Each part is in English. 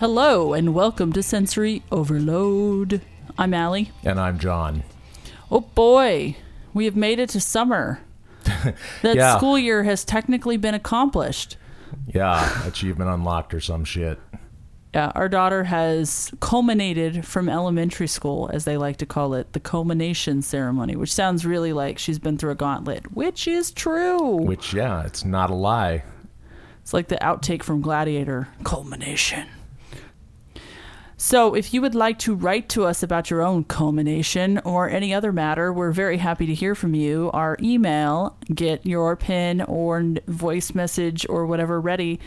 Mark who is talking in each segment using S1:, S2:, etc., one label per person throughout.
S1: Hello and welcome to Sensory Overload. I'm Allie.
S2: And I'm John.
S1: Oh boy, we have made it to summer. That
S2: Yeah.
S1: school year has technically been accomplished.
S2: Yeah, achievement unlocked or some shit.
S1: Yeah, our daughter has culminated from elementary school, as they like to call it, the culmination ceremony, which sounds really like she's been through a gauntlet, which is true.
S2: Which, yeah, it's not a lie.
S1: It's like the outtake from Gladiator culmination. So, if you would like to write to us about your own culmination or any other matter, we're very happy to hear from you. Our email, get your pin or voice message or whatever ready,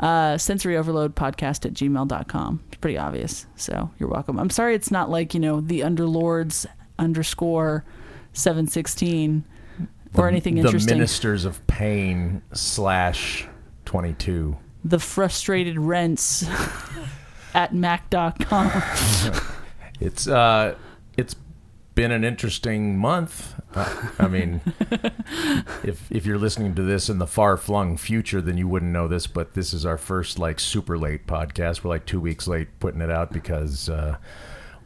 S1: uh, sensoryoverloadpodcast at gmail.com. It's pretty obvious. So, you're welcome. I'm sorry it's not like, you know, the underlords underscore 716 or anything
S2: the
S1: interesting.
S2: ministers of pain slash 22.
S1: the frustrated rents at mac.com.
S2: It's, uh, it's been an interesting month. Uh, I mean, if if you're listening to this in the far flung future, then you wouldn't know this. But this is our first like super late podcast. We're like two weeks late putting it out because uh,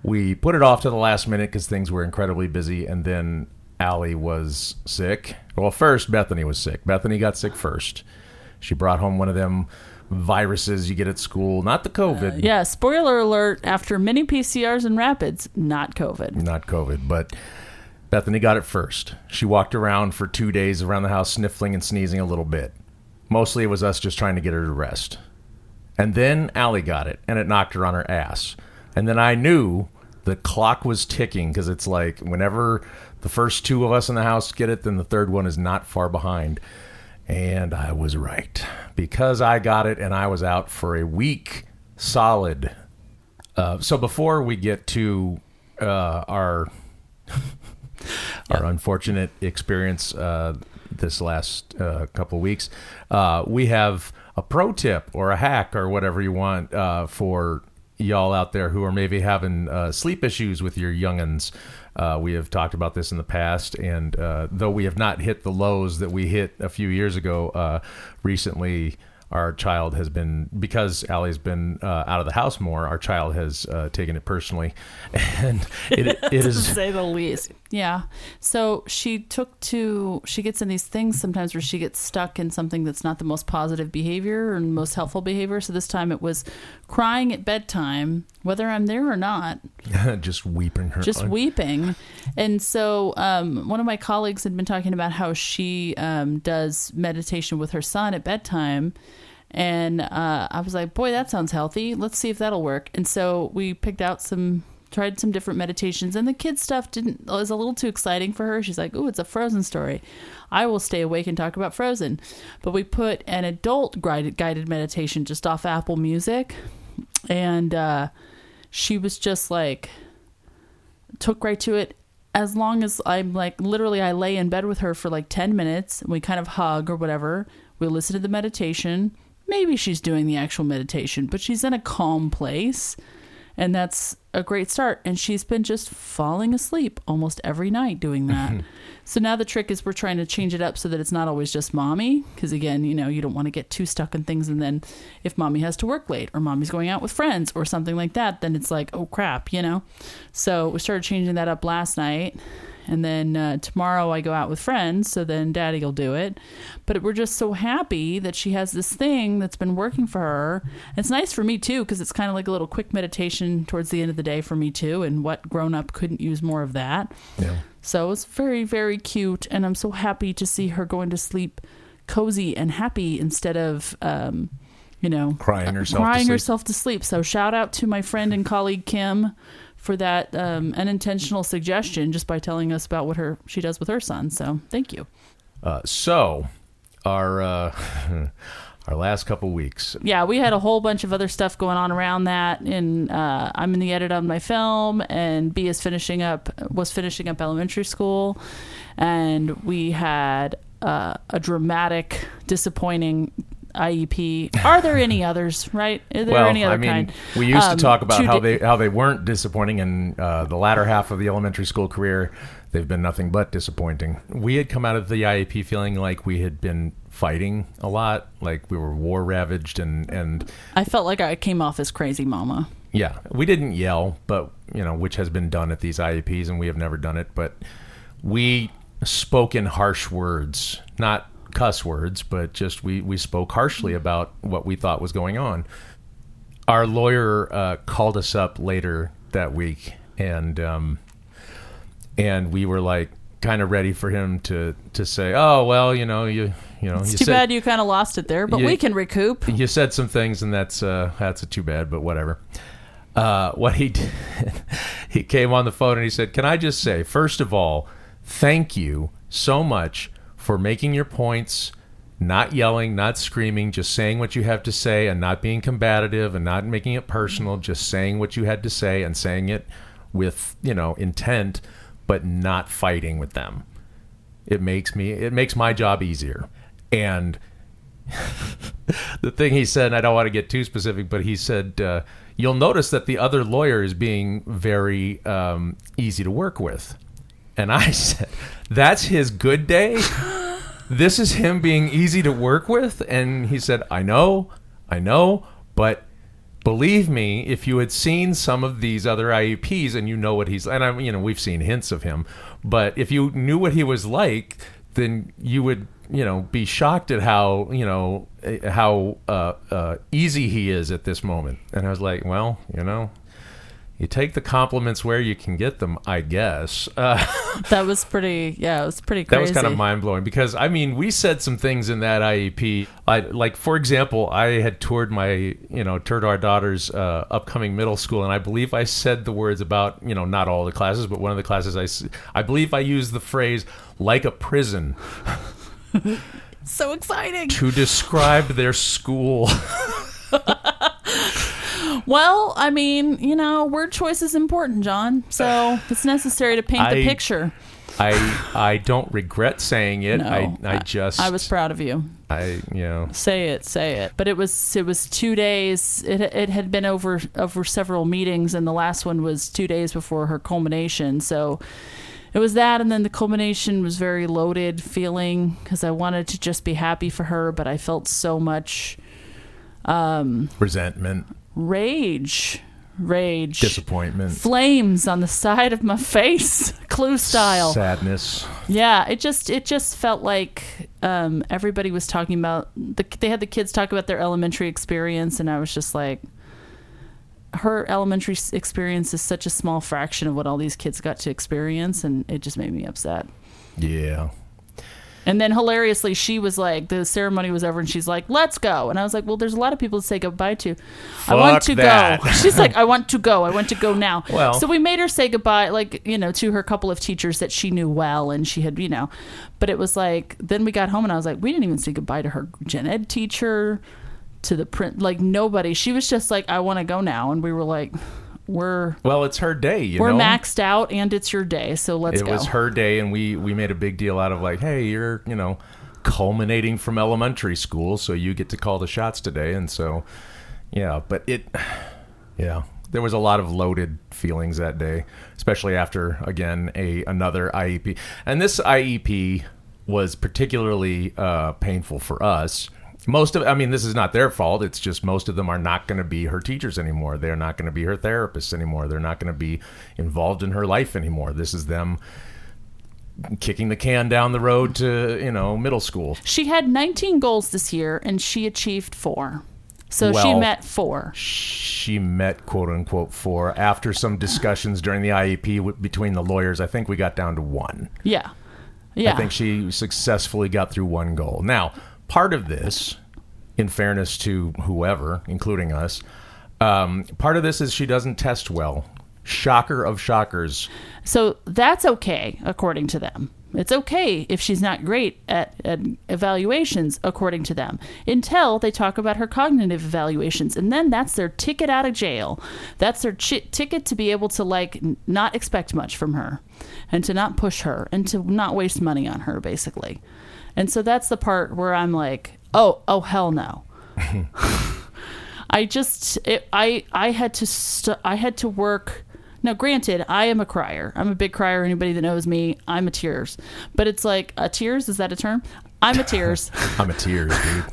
S2: we put it off to the last minute because things were incredibly busy, and then Allie was sick. Well, first Bethany was sick. Bethany got sick first. She brought home one of them viruses you get at school, not the COVID.
S1: yeah, spoiler alert after many PCRs and rapids, not COVID.
S2: not COVID, but Bethany got it first. She walked around for two days around the house sniffling and sneezing a little bit. Mostly it was us just trying to get her to rest. And then Allie got it, and it knocked her on her ass. And then I knew the clock was ticking because it's like whenever the first two of us in the house get it, then the third one is not far behind. And I was right because I got it, and I was out for a week solid. Uh, so before we get to uh, our our unfortunate experience uh, this last uh, couple weeks, uh, we have a pro tip or a hack or whatever you want uh, for y'all out there who are maybe having uh, sleep issues with your youngins. Uh, we have talked about this in the past, and uh, though we have not hit the lows that we hit a few years ago, uh, recently our child has been because Allie's been uh, out of the house more. Our child has uh, taken it personally, and it, it
S1: to say the least. Yeah. So she took to, she gets in these things sometimes where she gets stuck in something that's not the most positive behavior or most helpful behavior. So this time it was crying at bedtime, whether I'm there or not,
S2: just weeping her.
S1: just weeping. And so um, one of my colleagues had been talking about how she um, does meditation with her son at bedtime. And uh, I was like, boy, that sounds healthy. Let's see if that'll work. And so we picked out some, tried some different meditations. And the kids stuff didn't was a little too exciting for her. She's like, oh, it's a Frozen story. I will stay awake and talk about Frozen. But we put an adult guided, meditation just off Apple Music. And uh, she was just like, took right to it as long as I'm like literally I lay in bed with her for like 10 minutes and we kind of hug or whatever. We listen to the meditation. Maybe she's doing the actual meditation, but she's in a calm place. And that's a great start. And she's been just falling asleep almost every night doing that. so now the trick is we're trying to change it up so that it's not always just mommy. Because again, you know, you don't want to get too stuck in things. And then if mommy has to work late or mommy's going out with friends or something like that, then it's like, oh crap, you know? So we started changing that up last night. And then uh, tomorrow I go out with friends, so then daddy will do it. But we're just so happy that she has this thing that's been working for her. And it's nice for me too, because it's kind of like a little quick meditation towards the end of the day for me too. And what grown up couldn't use more of that?
S2: Yeah.
S1: So it's very, very cute. And I'm so happy to see her going to sleep cozy and happy instead of, um, you know,
S2: Crying herself to
S1: crying
S2: sleep.
S1: herself to sleep. So shout out to my friend and colleague Kim for that um, unintentional suggestion just by telling us about what her she does with her son. So thank you.
S2: Uh, so our uh, our last couple weeks.
S1: Yeah, we had a whole bunch of other stuff going on around that, and uh, I'm in the edit on my film, and B is finishing up was finishing up elementary school, and we had uh, a dramatic, disappointing IEP. Are there any others? Right? Are there
S2: well,
S1: any other
S2: I mean,
S1: kind?
S2: we used
S1: Um,
S2: to talk about how
S1: di-
S2: they how they weren't disappointing in uh, the latter half of the elementary school career. They've been nothing but disappointing. We had come out of the IEP feeling like we had been fighting a lot. Like we were war ravaged and and
S1: I felt like I came off as crazy mama.
S2: yeah, we didn't yell, but you know, which has been done at these IEPs, and we have never done it. But we spoke in harsh words, not cuss words, but just we we spoke harshly about what we thought was going on. Our lawyer uh, called us up later that week, and um, and we were like kind of ready for him to to say, "Oh well, you know, you you know,
S1: It's
S2: you
S1: too
S2: said-
S1: bad you kind of lost it there, but
S2: Yeah.
S1: we can recoup.
S2: you said some things, and that's uh, that's a too bad, but whatever. Uh, what he did, he came on the phone and he said, "Can I just say, first of all, thank you so much for making your points." Not yelling, not screaming, just saying what you have to say and not being combative and not making it personal, just saying what you had to say and saying it with, you know, intent, but not fighting with them. It makes me it makes my job easier. And the thing he said, and I don't want to get too specific, but he said, uh, "You'll notice that the other lawyer is being very um, easy to work with." And I said, "That's his good day. this is him being easy to work with." And he said, "I know, I know, but." Believe me, if you had seen some of these other IEPs and you know what he's and I you know we've seen hints of him, but if you knew what he was like, then you would you know be shocked at how you know eh, how uh, uh, easy he is at this moment. And I was like, well, you know, you take the compliments where you can get them, I guess. Uh,
S1: That was pretty. Yeah, it was pretty
S2: that was kind of mind blowing because I mean we said some things in that IEP. I, like for example, I had toured my you know toured our daughter's uh, upcoming middle school, and I believe I said the words about you know not all the classes, but one of the classes I, I believe I used the phrase like a prison
S1: so exciting.
S2: to describe their school.
S1: Well, I mean, you know, word choice is important, John. So it's necessary to paint the picture.
S2: I I don't regret saying it.
S1: No,
S2: I I just
S1: I was proud of you.
S2: I you know
S1: Say it, say it. But it was it was two days. It it had been over over several meetings, and the last one was two days before her culmination. So it was that, and then the culmination was very loaded feeling because I wanted to just be happy for her, but I felt so much um,
S2: resentment,
S1: rage, rage,
S2: disappointment,
S1: flames on the side of my face, clue style.
S2: sadness.
S1: Yeah, it just it just felt like um, everybody was talking about the they had the kids talk about their elementary experience, and I was just like, her elementary experience is such a small fraction of what all these kids got to experience, and it just made me upset.
S2: Yeah.
S1: And then hilariously, she was like, the ceremony was over, and she's like, "Let's go." And I was like, "Well, there's a lot of people to say goodbye to. I want to
S2: that.
S1: go." She's like, "I want to go. I want to go now."
S2: Well-
S1: so we made her say goodbye, like you know, to her couple of teachers that she knew well, and she had, you know, but it was like then we got home, and I was like, we didn't even say goodbye to her gen ed teacher, to the print, like nobody. She was just like, "I want to go now," and we were like, "We're."
S2: Well, it's her day. You
S1: we're
S2: know?
S1: maxed out, and it's your day, so let's
S2: it
S1: go.
S2: was her day and we we made a big deal out of like hey you're you know culminating from elementary school so you get to call the shots today and so yeah but it yeah there was a lot of loaded feelings that day especially after again a another iep and this iep was particularly uh, painful for us most of i mean this is not their fault it's just most of them are not going to be her teachers anymore they're not going to be her therapists anymore they're not going to be involved in her life anymore this is them kicking the can down the road to you know middle school
S1: She had 19 goals this year and she achieved four. So she met four.
S2: she met quote unquote four after some discussions during the iep w- between the lawyers i think we got down to one
S1: Yeah. Yeah.
S2: i think she successfully got through one goal now part of this in fairness to whoever including us um, part of this is she doesn't test well shocker of shockers
S1: so that's okay, according to them. It's okay if she's not great at, at evaluations, according to them, until they talk about her cognitive evaluations. And then that's their ticket out of jail. That's their chi- ticket to be able to, like, n- not expect much from her and to not push her and to not waste money on her, basically. And so that's the part where I'm like, oh, oh, hell no. I just it, I I had to st- I had to work. Now, granted, I am a crier. I'm a big crier. Anybody that knows me, I'm a tears. But it's like a tears. Is that a term? I'm a tears.
S2: I'm a tears, dude.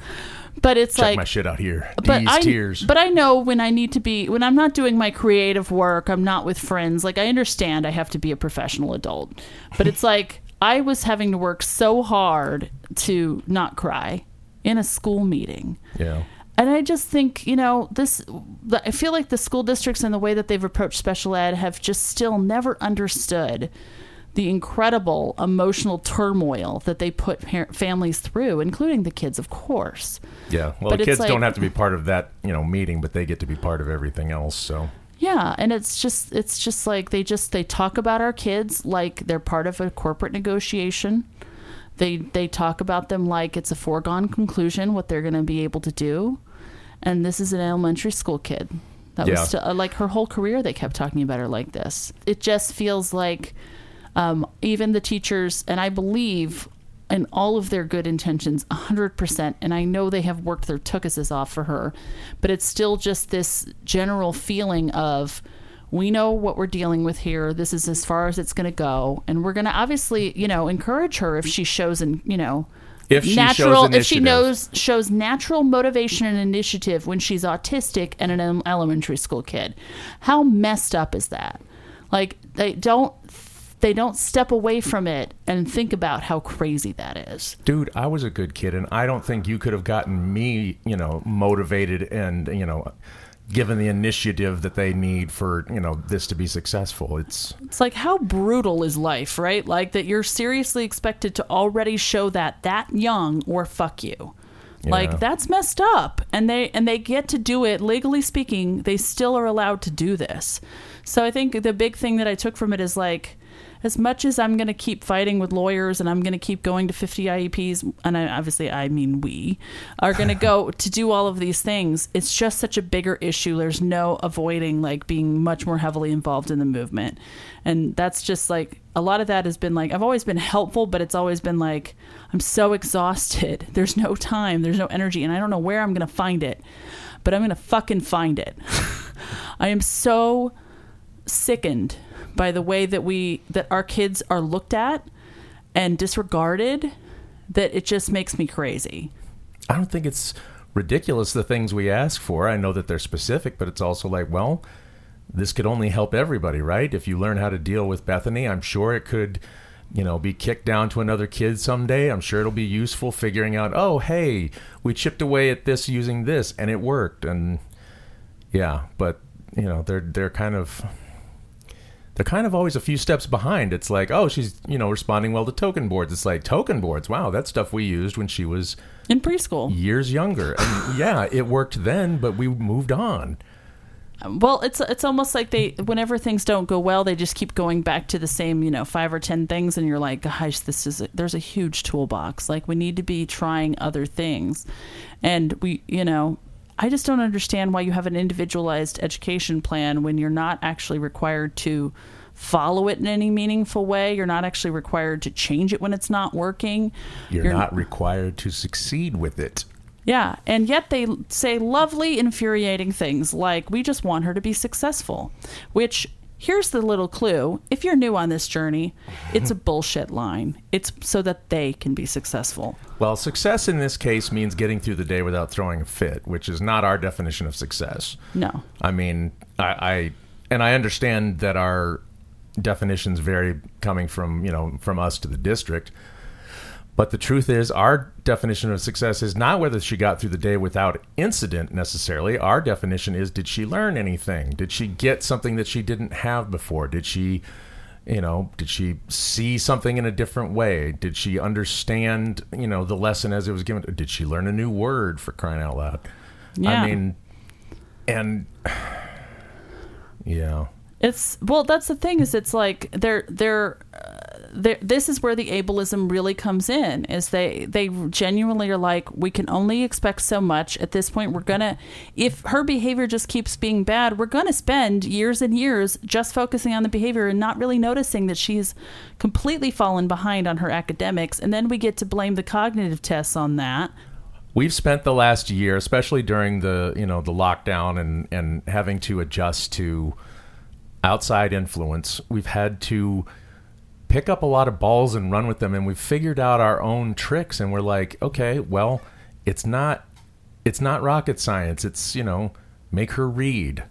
S1: But it's
S2: Check
S1: like
S2: my shit out here.
S1: but
S2: These
S1: I
S2: tears.
S1: but I know when I need to be when I'm not doing my creative work, I'm not with friends. Like I understand I have to be a professional adult. But it's like I was having to work so hard to not cry in a school meeting.
S2: yeah.
S1: And I just think, you know, this, I feel like the school districts and the way that they've approached special ed have just still never understood the incredible emotional turmoil that they put par- families through, including the kids, of course.
S2: Yeah. Well,
S1: But
S2: the kids don't have to be part of that, you know, meeting, but they get to be part of everything else. So
S1: Yeah, and it's just it's just like they just they talk about our kids like they're part of a corporate negotiation. They they talk about them like it's a foregone conclusion what they're going to be able to do. And this is an elementary school kid. That
S2: Yeah.
S1: was still, uh, like her whole career they kept talking about her like this. It just feels like um, even the teachers and I believe in all of their good intentions 100% and i know they have worked their tuckuses off for her but it's still just this general feeling of we know what we're dealing with here. This is as far as it's going to go. And we're going to obviously you know encourage her if she shows and you know
S2: If she shows
S1: natural if she knows shows natural motivation and initiative when she's autistic and an elementary school kid. How messed up is that? Like they don't they don't step away from it and think about how crazy that is
S2: dude, I was a good kid, and I don't think you could have gotten me, you know, motivated and you know, given the initiative that they need for you know this to be successful. It's
S1: It's like how brutal is life, right? Like that you're seriously expected to already show that that young or fuck you.
S2: Yeah.
S1: Like that's messed up. And they and they get to do it legally speaking, they still are allowed to do this. So I think the big thing that I took from it is like as much as I'm going to keep fighting with lawyers and I'm going to keep going to 50 IEPs, and I, obviously I mean we are going to go to do all of these things, it's just such a bigger issue. There's no avoiding like being much more heavily involved in the movement. And that's just like a lot of that has been like, I've always been helpful, but it's always been like, I'm so exhausted. There's no time, there's no energy, and I don't know where I'm going to find it, but I'm going to fucking find it. I am so sickened by the way that we that our kids are looked at and disregarded that it just makes me crazy.
S2: I don't think it's ridiculous the things we ask for. I know that they're specific, but it's also like, well, this could only help everybody, right? If you learn how to deal with Bethany, I'm sure it could, you know, be kicked down to another kid someday. I'm sure it'll be useful figuring out, oh, hey, we chipped away at this using this and it worked. And yeah, but you know, they're they're kind of they're kind of always a few steps behind. It's like, oh, she's, you know, responding well to token boards. It's like token boards. Wow, that stuff we used when she was
S1: In preschool.
S2: years younger. And yeah, it worked then, but we moved on.
S1: Well, it's it's almost like they whenever things don't go well, they just keep going back to the same, you know, 5 or 10 things and you're like, gosh, this is a, there's a huge toolbox. Like we need to be trying other things. And we, you know, I just don't understand why you have an individualized education plan when you're not actually required to follow it in any meaningful way. You're not actually required to change it when it's not working.
S2: You're, not required to succeed with it.
S1: Yeah, and yet they say lovely, infuriating things like, we just want her to be successful. Which, here's the little clue if you're new on this journey, it's a bullshit line. It's so that they can be successful.
S2: Well, success in this case means getting through the day without throwing a fit, which is not our definition of success.
S1: No.
S2: I mean, I, I and I understand that our definitions vary coming from you know from us to the district. But the truth is, our definition of success is not whether she got through the day without incident necessarily. Our definition is did she learn anything? Did she get something that she didn't have before? Did she, you know, did she see something in a different way? Did she understand, you know, the lesson as it was given? Did she learn a new word for crying out loud?
S1: Yeah.
S2: I mean, and yeah.
S1: It's well. That's the thing is, it's like they're they're, uh, they're. This is where the ableism really comes in. Is they they genuinely are like, we can only expect so much. At this point, we're gonna, if her behavior just keeps being bad, we're gonna spend years and years just focusing on the behavior and not really noticing that she's completely fallen behind on her academics. And then we get to blame the cognitive tests on that.
S2: we've spent the last year, especially during the you know the lockdown and and having to adjust to outside influence. We've had to pick up a lot of balls and run with them and we've figured out our own tricks and we're like okay well it's not it's not rocket science it's you know make her read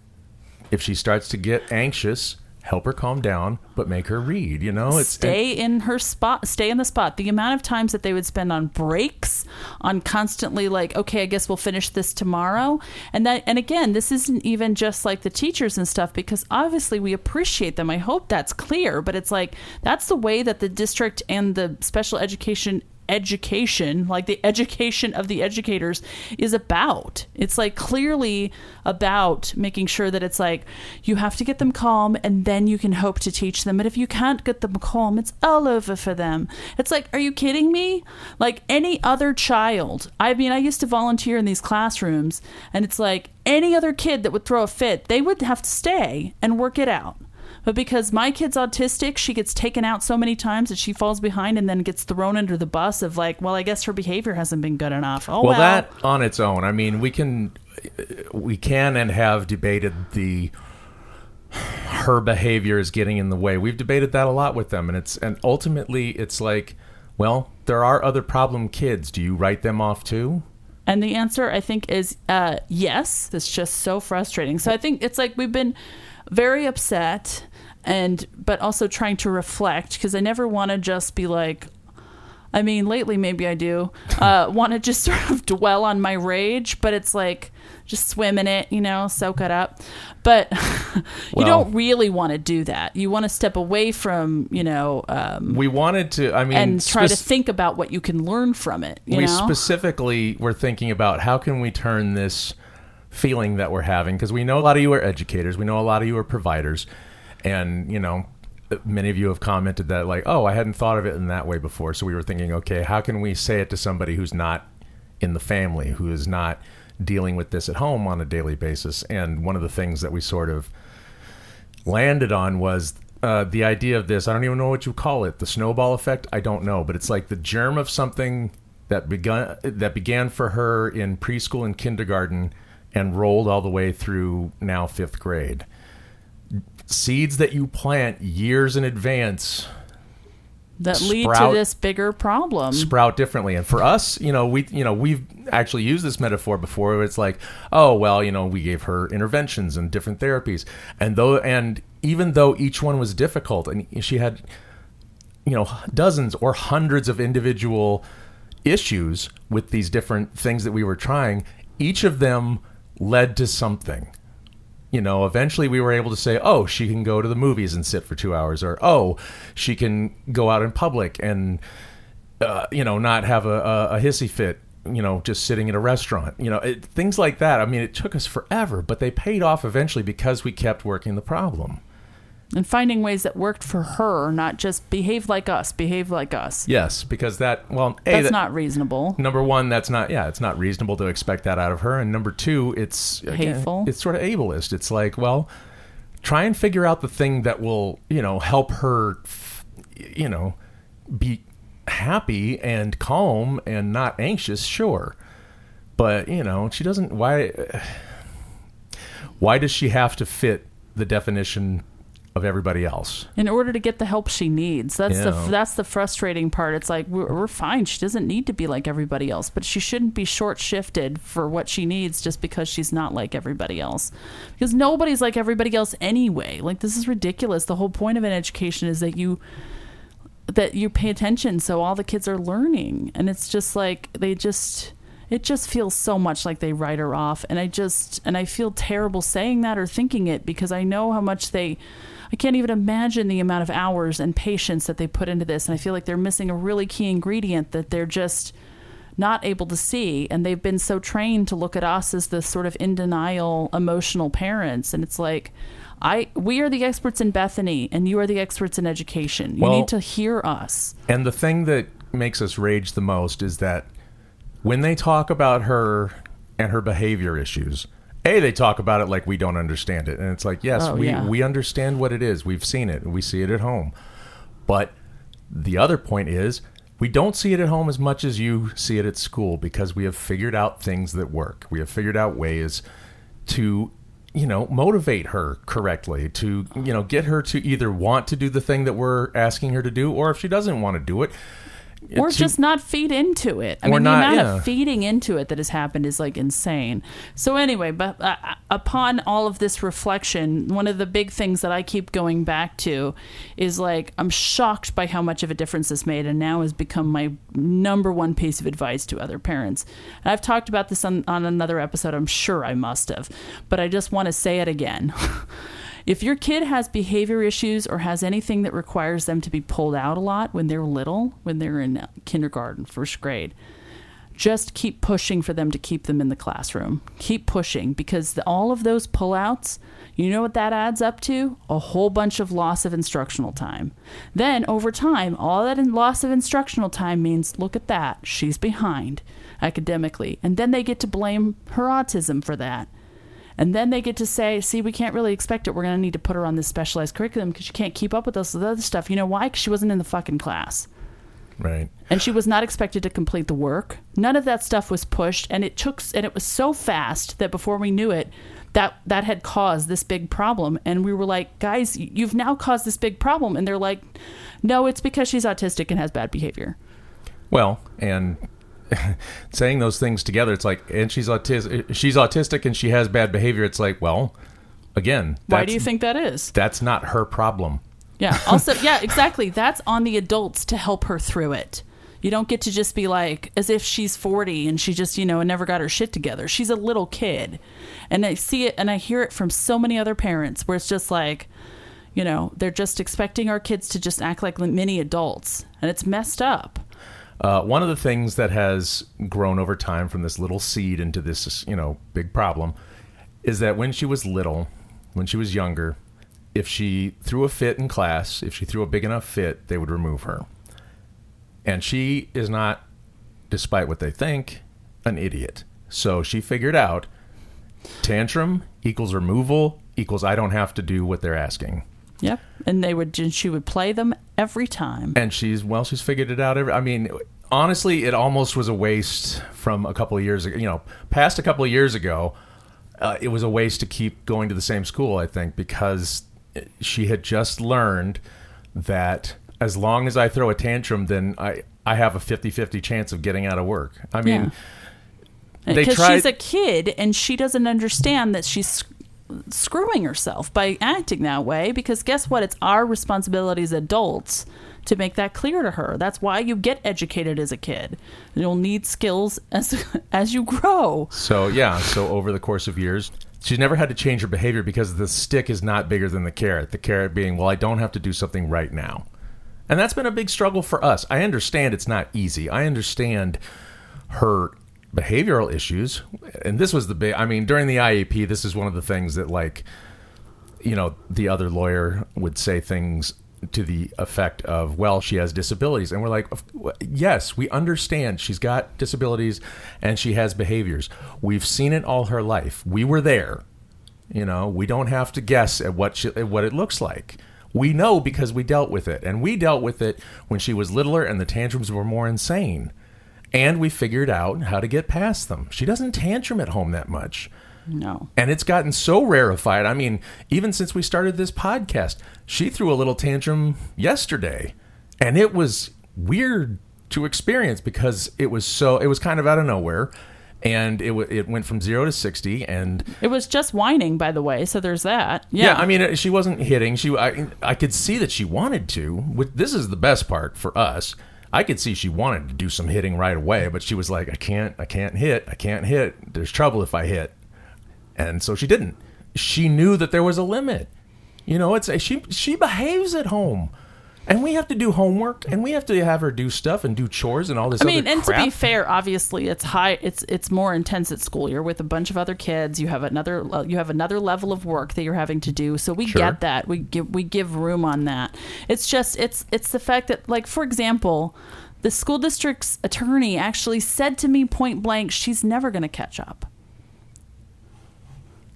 S2: if she starts to get anxious help her calm down but make her read you know? It's
S1: stay in her spot stay in the spot. The amount of times that they would spend on breaks on constantly like okay i guess we'll finish this tomorrow. And that and again this isn't even just like the teachers and stuff because obviously we appreciate them. I hope that's clear but it's like that's the way that the district and the special education education, like the education of the educators, is about. It's like clearly about making sure that it's like you have to get them calm and then you can hope to teach them. But if you can't get them calm, it's all over for them. It's like, are you kidding me? Like any other child. I mean, I used to volunteer in these classrooms, and it's like any other kid that would throw a fit, they would have to stay and work it out. But because my kid's autistic, she gets taken out so many times that she falls behind and then gets thrown under the bus of like, well, I guess her behavior hasn't been good enough. Oh well,
S2: well that on its own. I mean, we can we can and have debated the her behavior is getting in the way. We've debated that a lot with them and it's and ultimately it's like, well, there are other problem kids. Do you write them off too?
S1: And the answer, I think, is uh, yes. It's just so frustrating. So I think it's like we've been very upset and but also trying to reflect because I never want to just be like I mean, lately maybe I do uh, want to just sort of dwell on my rage, but it's like just swim in it, you know, soak it up. But you
S2: Well-
S1: don't really want to do that. You want to step away from, you know, um,
S2: We wanted to I mean
S1: and try to think about what you can learn from it. You
S2: we
S1: know,
S2: specifically were thinking about how can we turn this feeling that we're having because we know a lot of you are educators we know a lot of you are providers and you know many of you have commented that like oh i hadn't thought of it in that way before so we were thinking okay how can we say it to somebody who's not in the family who is not dealing with this at home on a daily basis and one of the things that we sort of landed on was uh, the idea of this. I don't even know what you call it. The snowball effect. I don't know, but it's like the germ of something that begun that began for her in preschool and kindergarten and rolled all the way through now fifth grade. Seeds that you plant years in advance
S1: that lead to this bigger problem.
S2: sprout differently. And for us, you know, we you know we've actually used this metaphor before. It's like, oh well, you know, we gave her interventions and different therapies, and though and even though each one was difficult, and she had you know dozens or hundreds of individual issues with these different things that we were trying, each of them led to something you know, eventually we were able to say, oh, she can go to the movies and sit for two hours, or oh, she can go out in public and, uh, you know, not have a, a, a hissy fit, you know, just sitting in a restaurant, you know, it, things like that. I mean, it took us forever, but they paid off eventually because we kept working the problem.
S1: And finding ways that worked for her, not just behave like us, behave like us.
S2: Yes, because that, well, A,
S1: That's
S2: that-
S1: not reasonable.
S2: Number one, that's not yeah, it's not reasonable to expect that out of her. And number two, it's again,
S1: Hateful.
S2: It's sort of ableist. It's like, well, try and figure out the thing that will you know help her, you know, be happy and calm and not anxious. Sure, but you know she doesn't. Why? Why does she have to fit the definition of everybody else?
S1: in order to get the help she needs. That's the
S2: Yeah.
S1: that's the frustrating part. It's like we're, we're fine. She doesn't need to be like everybody else, but she shouldn't be short shifted for what she needs just because she's not like everybody else. Because nobody's like everybody else anyway. Like this is ridiculous. The whole point of an education is that you that you pay attention so all the kids are learning and it's just like they just it just feels so much like they write her off and i just and i feel terrible saying that or thinking it because i know how much they i can't even imagine the amount of hours and patience that they put into this and i feel like they're missing a really key ingredient that they're just not able to see and they've been so trained to look at us as the sort of in denial emotional parents and it's like I we are the experts in Bethany and you are the experts in education. You
S2: Well-
S1: need to hear us.
S2: And the thing that makes us rage the most is that when they talk about her and her behavior issues, A, they talk about it like we don't understand it. And it's like, yes,
S1: Oh,
S2: we,
S1: yeah.
S2: we understand what it is. We've seen it. And we see it at home. But the other point is, we don't see it at home as much as you see it at school because we have figured out things that work. We have figured out ways to you know, motivate her correctly to, you know, get her to either want to do the thing that we're asking her to do, or if she doesn't want to do it,
S1: or just not feed into it. I mean,
S2: not-
S1: the amount
S2: yeah.
S1: of feeding into it that has happened is like insane. So anyway, but uh, upon all of this reflection, one of the big things that I keep going back to is like I'm shocked by how much of a difference this made, and now has become my number one piece of advice to other parents. And I've talked about this on, on another episode. I'm sure I must have, but I just want to say it again. If your kid has behavior issues or has anything that requires them to be pulled out a lot when they're little, when they're in uh, kindergarten, first grade, just keep pushing for them to keep them in the classroom. Keep pushing because the, all of those pullouts, you know what that adds up to? A whole bunch of loss of instructional time. Then over time, all that in loss of instructional time means look at that, she's behind academically. And then they get to blame her autism for that. And then they get to say, see, we can't really expect it. We're going to need to put her on this specialized curriculum because she can't keep up with us with other stuff. You know why? Because she wasn't in the fucking class.
S2: right.
S1: And she was not expected to complete the work. None of that stuff was pushed. And it took, and it was so fast that before we knew it, that, that had caused this big problem. And we were like, guys, you've now caused this big problem. And they're like, no, it's because she's autistic and has bad behavior.
S2: Well, and saying those things together, it's like, and she's autistic. She's autistic and she has bad behavior. It's like, well, again,
S1: Why do you think that is?
S2: that's not her problem?
S1: Yeah. Also, yeah, exactly. That's on the adults to help her through it. You don't get to just be like as if she's 40 and she just, you know, never got her shit together. She's a little kid. And I see it and I hear it from so many other parents where it's just like, you know, they're just expecting our kids to just act like mini adults. And it's messed up.
S2: Uh, one of the things that has grown over time from this little seed into this, you know, big problem is that when she was little, when she was younger, if she threw a fit in class, if she threw a big enough fit, they would remove her. And she is not, despite what they think, an idiot. So she figured out tantrum equals removal equals I don't have to do what they're asking.
S1: Yep. And they would she would play them every time.
S2: and she's well she's figured it out every i mean honestly it almost was a waste from a couple of years ago you know past a couple of years ago uh, it was a waste to keep going to the same school i think because she had just learned that as long as i throw a tantrum then i i have a 50-50 chance of getting out of work i mean
S1: Yeah.
S2: they
S1: because
S2: tried-
S1: she's a kid and she doesn't understand that she's screwing herself by acting that way because guess what it's our responsibility as adults to make that clear to her that's why you get educated as a kid you'll need skills as as you grow
S2: So yeah, so over the course of years, she's never had to change her behavior because the stick is not bigger than the carrot. The carrot being, well, I don't have to do something right now. And that's been a big struggle for us. I understand it's not easy. I understand her behavioral issues. And this was the big I mean, during the IEP, this is one of the things that like you know, the other lawyer would say things to the effect of, well, she has disabilities. And we're like, yes, we understand she's got disabilities and she has behaviors. We've seen it all her life. We were there. You know, we don't have to guess at what she, at what it looks like. We know because we dealt with it. And we dealt with it when she was littler and the tantrums were more insane. And we figured out how to get past them. She doesn't tantrum at home that much.
S1: no
S2: And it's gotten so rarefied. I mean, even since we started this podcast, she threw a little tantrum yesterday. And it was weird to experience because it was so, it was kind of out of nowhere. And it, w- it went from zero to 60. And
S1: it was just whining by the way so there's that
S2: yeah,
S1: yeah,
S2: I mean, she wasn't hitting. She, I, I could see that she wanted to. This is the best part for us. I could see she wanted to do some hitting right away, but she was like, I can't, I can't hit. I can't hit. There's trouble if I hit. And so she didn't. She knew that there was a limit. You know, it's she she behaves at home. And we have to do homework and we have to have her do stuff and do chores and all this
S1: I mean, and
S2: crap.
S1: to be fair, obviously it's high. It's it's more intense at school. You're with a bunch of other kids. You have another uh, you have another level of work that you're having to do. So we
S2: Sure.
S1: get that. We give we give room on that. It's just it's it's the fact that like for example, the school district's attorney actually said to me point blank, she's never going to catch up.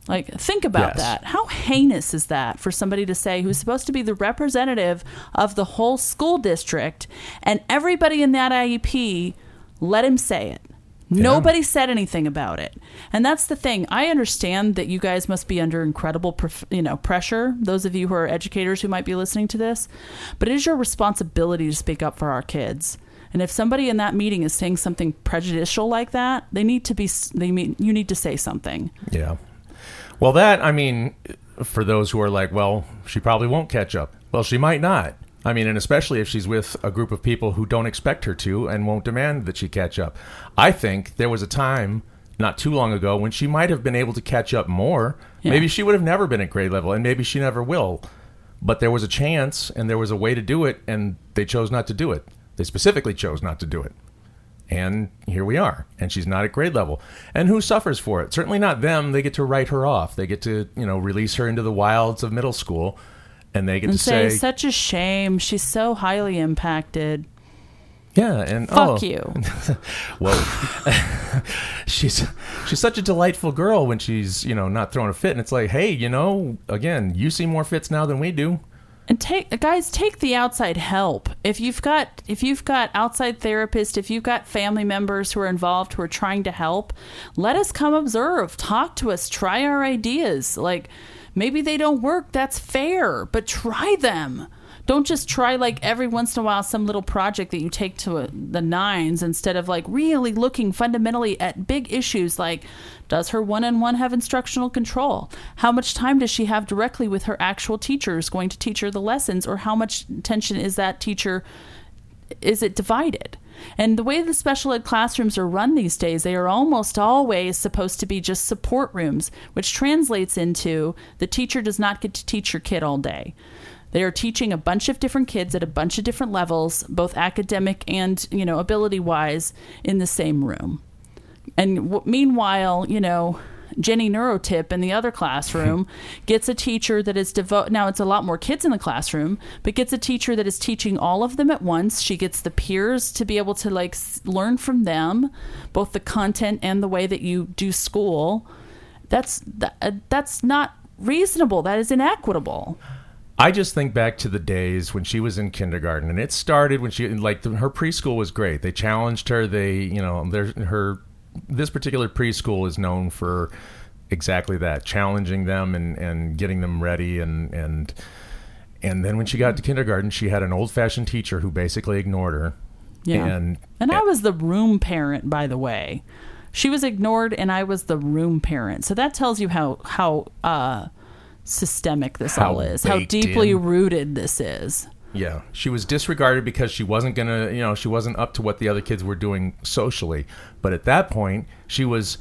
S1: Like, think about
S2: Yes.
S1: that. How heinous is that for somebody to say who's supposed to be the representative of the whole school district and everybody in that IEP let him say it? Nobody said anything about it. And that's the thing. I understand that you guys must be under incredible, you know, pressure. Those of you who are educators who might be listening to this, but it is your responsibility to speak up for our kids. And if somebody in that meeting is saying something prejudicial like that, they need to be. They mean you need to say something.
S2: Yeah. Well, that I mean, for those who are like, well, she probably won't catch up. Well, she might not. I mean, and especially if she's with a group of people who don't expect her to and won't demand that she catch up. I think there was a time not too long ago when she might have been able to catch up more.
S1: Yeah.
S2: Maybe she would have never been at grade level, and maybe she never will. But there was a chance, and there was a way to do it, and they chose not to do it. They specifically chose not to do it. And here we are. And she's not at grade level. And who suffers for it? Certainly not them. They get to write her off. They get to, you know, release her into the wilds of middle school. And they get
S1: And
S2: to
S1: say,
S2: say,
S1: such a shame. She's so highly impacted.
S2: yeah, and
S1: Fuck
S2: oh,
S1: you.
S2: Well, she's she's such a delightful girl when she's you know not throwing a fit, and it's like, hey, you know, again, you see more fits now than we do.
S1: And take guys, take the outside help. If you've got if you've got outside therapists, if you've got family members who are involved who are trying to help, let us come observe, talk to us, try our ideas. Like maybe they don't work, that's fair, but try them. Don't just try like every once in a while some little project that you take to a, the nines instead of like really looking fundamentally at big issues like does her one-on-one have instructional control? How much time does she have directly with her actual teachers going to teach her the lessons or how much attention is that teacher is it divided? And the way the special ed classrooms are run these days, they are almost always supposed to be just support rooms, which translates into the teacher does not get to teach your kid all day. They are teaching a bunch of different kids at a bunch of different levels, both academic and, you know, ability wise, in the same room. And w- meanwhile, you know, Jenny Neurotip in the other classroom gets a teacher that is devoted. Now it's a lot more kids in the classroom, but gets a teacher that is teaching all of them at once. She gets the peers to be able to like s- learn from them, both the content and the way that you do school. That's that, uh, that's not reasonable. That is inequitable.
S2: I just think back to the days when she was in kindergarten, and it started when she like the, her preschool was great. They challenged her. They, you know, there's her. This particular preschool is known for exactly that, challenging them and and getting them ready, and and and then when she got to kindergarten, she had an old fashioned teacher who basically ignored her.
S1: Yeah.
S2: And
S1: And I was the room parent, by the way. She was ignored, and I was the room parent. So that tells you how how uh, systemic this
S2: How
S1: all is, how deeply
S2: in.
S1: rooted this is.
S2: Yeah, she was disregarded because she wasn't gonna, you know, she wasn't up to what the other kids were doing socially. But at that point, she was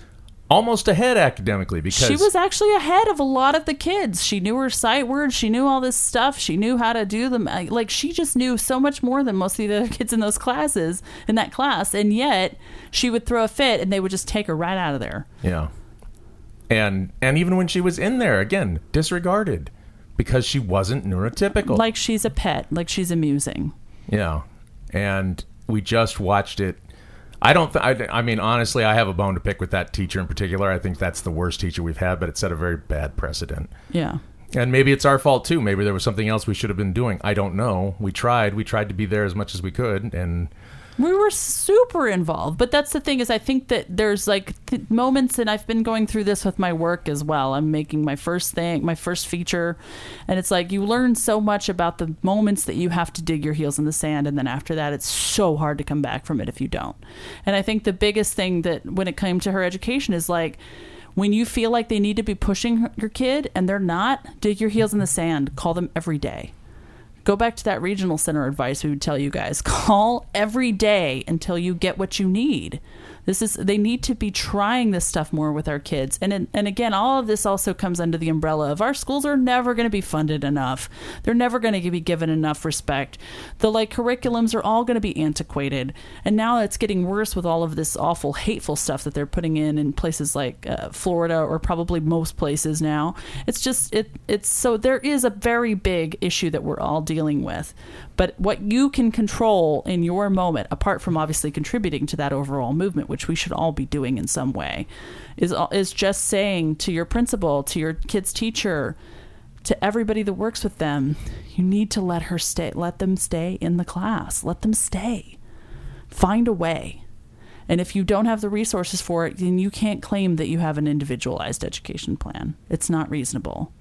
S2: almost ahead academically because
S1: She was actually ahead of a lot of the kids. She knew her sight words. She knew all this stuff. She knew how to do them. Like she just knew so much more than most of the other kids in those classes in that class. And yet she would throw a fit, and they would just take her right out of there.
S2: yeah, and and even when she was in there, again disregarded because she wasn't neurotypical.
S1: Like she's a pet. Like she's amusing.
S2: Yeah, and we just watched it. I don't. Th- I, I mean, honestly, I have a bone to pick with that teacher in particular. I think that's the worst teacher we've had, but it set a very bad precedent.
S1: Yeah.
S2: And maybe it's our fault too. Maybe there was something else we should have been doing. I don't know. We tried. We tried to be there as much as we could, and
S1: we were super involved but that's the thing is i think that there's like th- moments and i've been going through this with my work as well. I'm making my first thing my first feature and it's like you learn so much about the moments that you have to dig your heels in the sand and then after that it's so hard to come back from it if you don't. And i think the biggest thing that when it came to her education is like when you feel like they need to be pushing your kid and they're not dig your heels in the sand. Call them every day go back to that regional center advice we would tell you guys. Call every day until you get what you need this is they need to be trying this stuff more with our kids. And and again all of this also comes under the umbrella of our schools are never going to be funded enough. They're never going to be given enough respect. The like curriculums are all going to be antiquated. And now it's getting worse with all of this awful hateful stuff that they're putting in in places like uh, Florida or probably most places now. It's just it it's so there is a very big issue that we're all dealing with but what you can control in your moment apart from obviously contributing to that overall movement which we should all be doing in some way is is just saying to your principal to your kid's teacher to everybody that works with them you need to let her stay let them stay in the class let them stay find a way And if you don't have the resources for it, then you can't claim that you have an individualized education plan. It's not reasonable.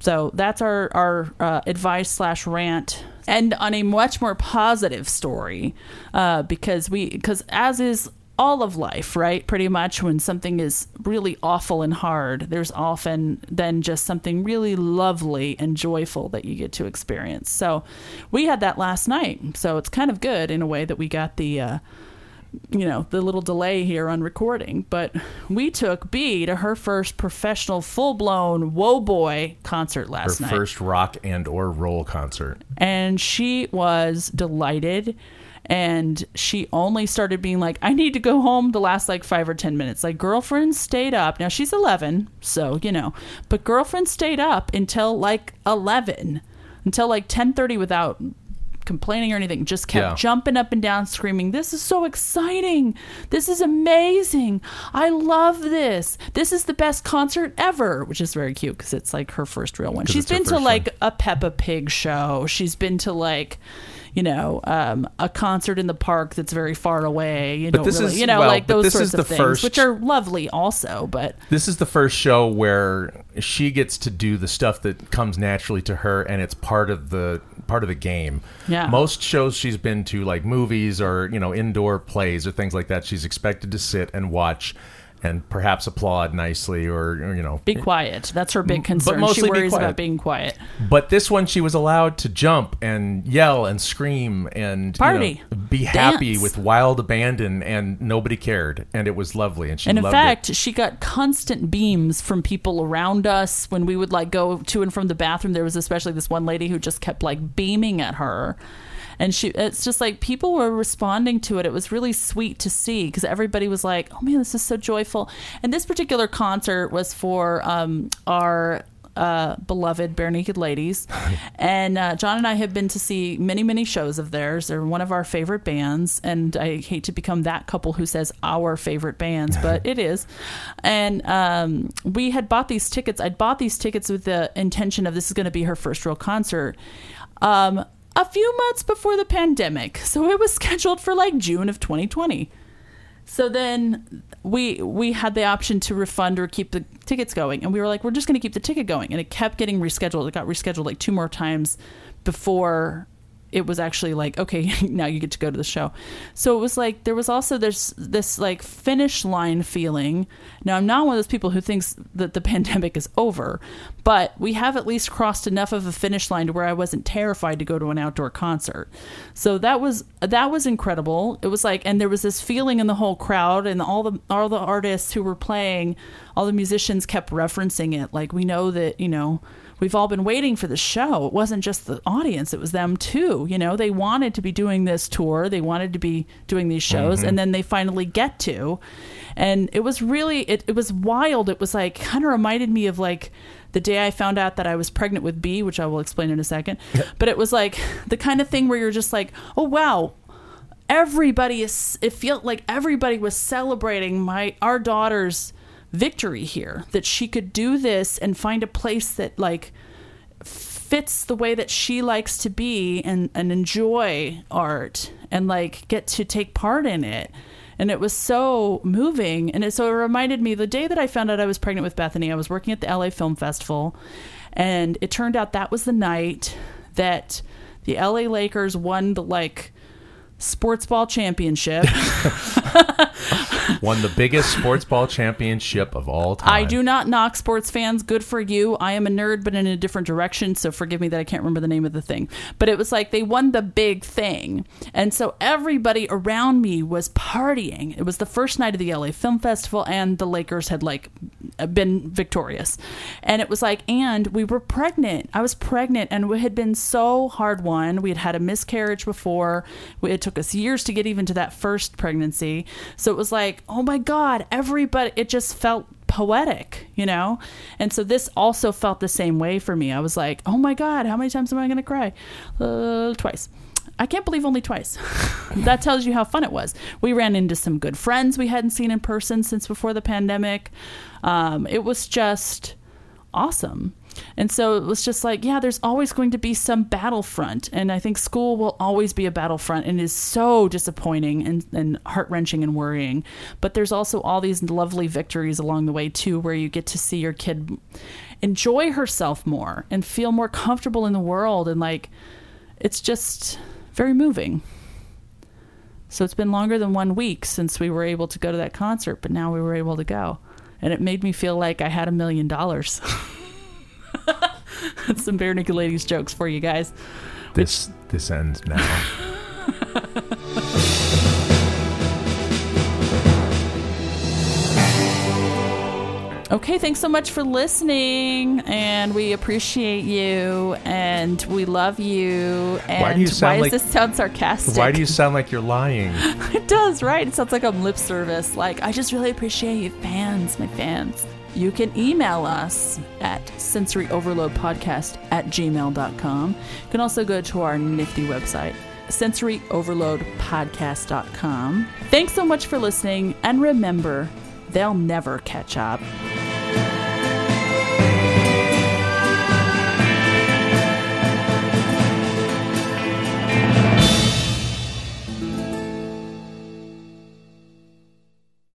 S1: So that's our our uh, advice slash rant. And on a much more positive story, uh, because we because as is all of life, right? Pretty much when something is really awful and hard, there's often then just something really lovely and joyful that you get to experience. So we had that last night. So it's kind of good in a way that we got the. Uh, you know the little delay here on recording but we took b to her first professional full-blown whoa boy concert last
S2: Her
S1: night.
S2: first rock and or roll concert.
S1: and she was delighted and she only started being like i need to go home the last like five or ten minutes. Like girlfriend stayed up. Now she's 11 so you know but girlfriend stayed up until like 11 until like 10.30 without complaining or anything just kept
S2: Yeah.
S1: jumping up and down screaming this is so exciting. This is amazing. I love this. This is the best concert ever which is very cute because it's like her first real one. She's been to like a peppa pig show. She's been to like you know um, a concert in the park that's very far away you
S2: But
S1: know
S2: this
S1: really,
S2: is-
S1: you know
S2: well,
S1: like those sorts of things
S2: first-
S1: which are lovely also but
S2: This is the first show where she gets to do the stuff that comes naturally to her, and it's part of the part of the game.
S1: Yeah.
S2: Most shows she's been to, like movies or you know indoor plays or things like that, she's expected to sit and watch, and perhaps applaud nicely or, or, you know
S1: be quiet that's her big concern but
S2: mostly be
S1: worries
S2: quiet.
S1: about being quiet
S2: But this one, she was allowed to jump and yell and scream and you
S1: Party.
S2: know, be happy
S1: Dance.
S2: with wild abandon, and nobody cared, and it was lovely, and she
S1: and in fact,
S2: it.
S1: she got constant beams from people around us when we would like go to and from the bathroom. There was especially this one lady who just kept like beaming at her. And she, it's just like people were responding to it. It was really sweet to see because everybody was like, "Oh man, this is so joyful." And this particular concert was for um, our uh, beloved Barenaked Ladies. and uh, John and I have been to see many, many shows of theirs. They're one of our favorite bands. And I hate to become that couple who says our favorite bands, but it is. And um, we had bought these tickets. I'd bought these tickets with the intention of this is going to be her first real concert. Um, a few months before the pandemic. So it was scheduled for like June of 2020. So then we we had the option to refund or keep the tickets going, and we were like, we're just going to keep the ticket going, and it kept getting rescheduled. It got rescheduled like two more times before it was actually like okay now you get to go to the show. So it was like there was also this this like finish line feeling. Now i'm not one of those people who thinks that the pandemic is over but we have at least crossed enough of a finish line to where i wasn't terrified to go to an outdoor concert. So that was that was incredible. It was like and there was this feeling in the whole crowd and all the all the artists who were playing all the musicians kept referencing it. Like we know that you know we've all been waiting for the show. It wasn't just the audience, it was them too. You know, they wanted to be doing this tour, they wanted to be doing these shows, mm-hmm. and then they finally get to. And it was really, it, it was wild. It was like, kind of reminded me of like, the day I found out that I was pregnant with B, which I will explain in a second. But it was like the kind of thing where you're just like, oh wow, everybody is it felt like everybody was celebrating my our daughter's victory here that she could do this and find a place that like fits the way that she likes to be and and enjoy art and like get to take part in it. And it was so moving. And it so it reminded me the day that I found out I was pregnant with Bethany I was working at the LA Film Festival. And it turned out that was the night that the LA Lakers won the like sports ball championship.
S2: Won the biggest sports ball championship of all time.
S1: I do not knock sports fans. Good for you. I am a nerd, but in a different direction. So forgive me that I can't remember the name of the thing. But it was like they won the big thing. And so everybody around me was partying. It was the first night of the LA Film Festival, and the Lakers had like been victorious. And it was like, and we were pregnant. I was pregnant, and we had been so hard won. We had had a miscarriage before. It took us years to get even to that first pregnancy. So it was like, oh my God, everybody, it just felt poetic, you know? And so this also felt the same way for me. I was like, oh my God, how many times am I going to cry? Uh, twice. I can't believe only twice. that tells you how fun it was. We ran into some good friends we hadn't seen in person since before the pandemic. Um, it was just awesome. And so it was just like, yeah, there's always going to be some battlefront. And I think school will always be a battlefront and is so disappointing and, and heart wrenching and worrying. But there's also all these lovely victories along the way, too, where you get to see your kid enjoy herself more and feel more comfortable in the world. And like, it's just very moving. So it's been longer than one week since we were able to go to that concert, but now we were able to go. And it made me feel like I had a million dollars. That's some Barenaked Ladies jokes for you guys.
S2: This this ends now.
S1: Okay, thanks so much for listening, and we appreciate you, and we love you. And
S2: Why do you sound
S1: why
S2: like-
S1: does this sound sarcastic?
S2: Why do you sound like you're lying?
S1: It does, right? It sounds like I'm lip service. Like, I just really appreciate you, fans, my fans. You can email us at sensoryoverloadpodcast at gmail.com. You can also go to our nifty website, sensoryoverloadpodcast.com. Thanks so much for listening, and remember, they'll never catch up.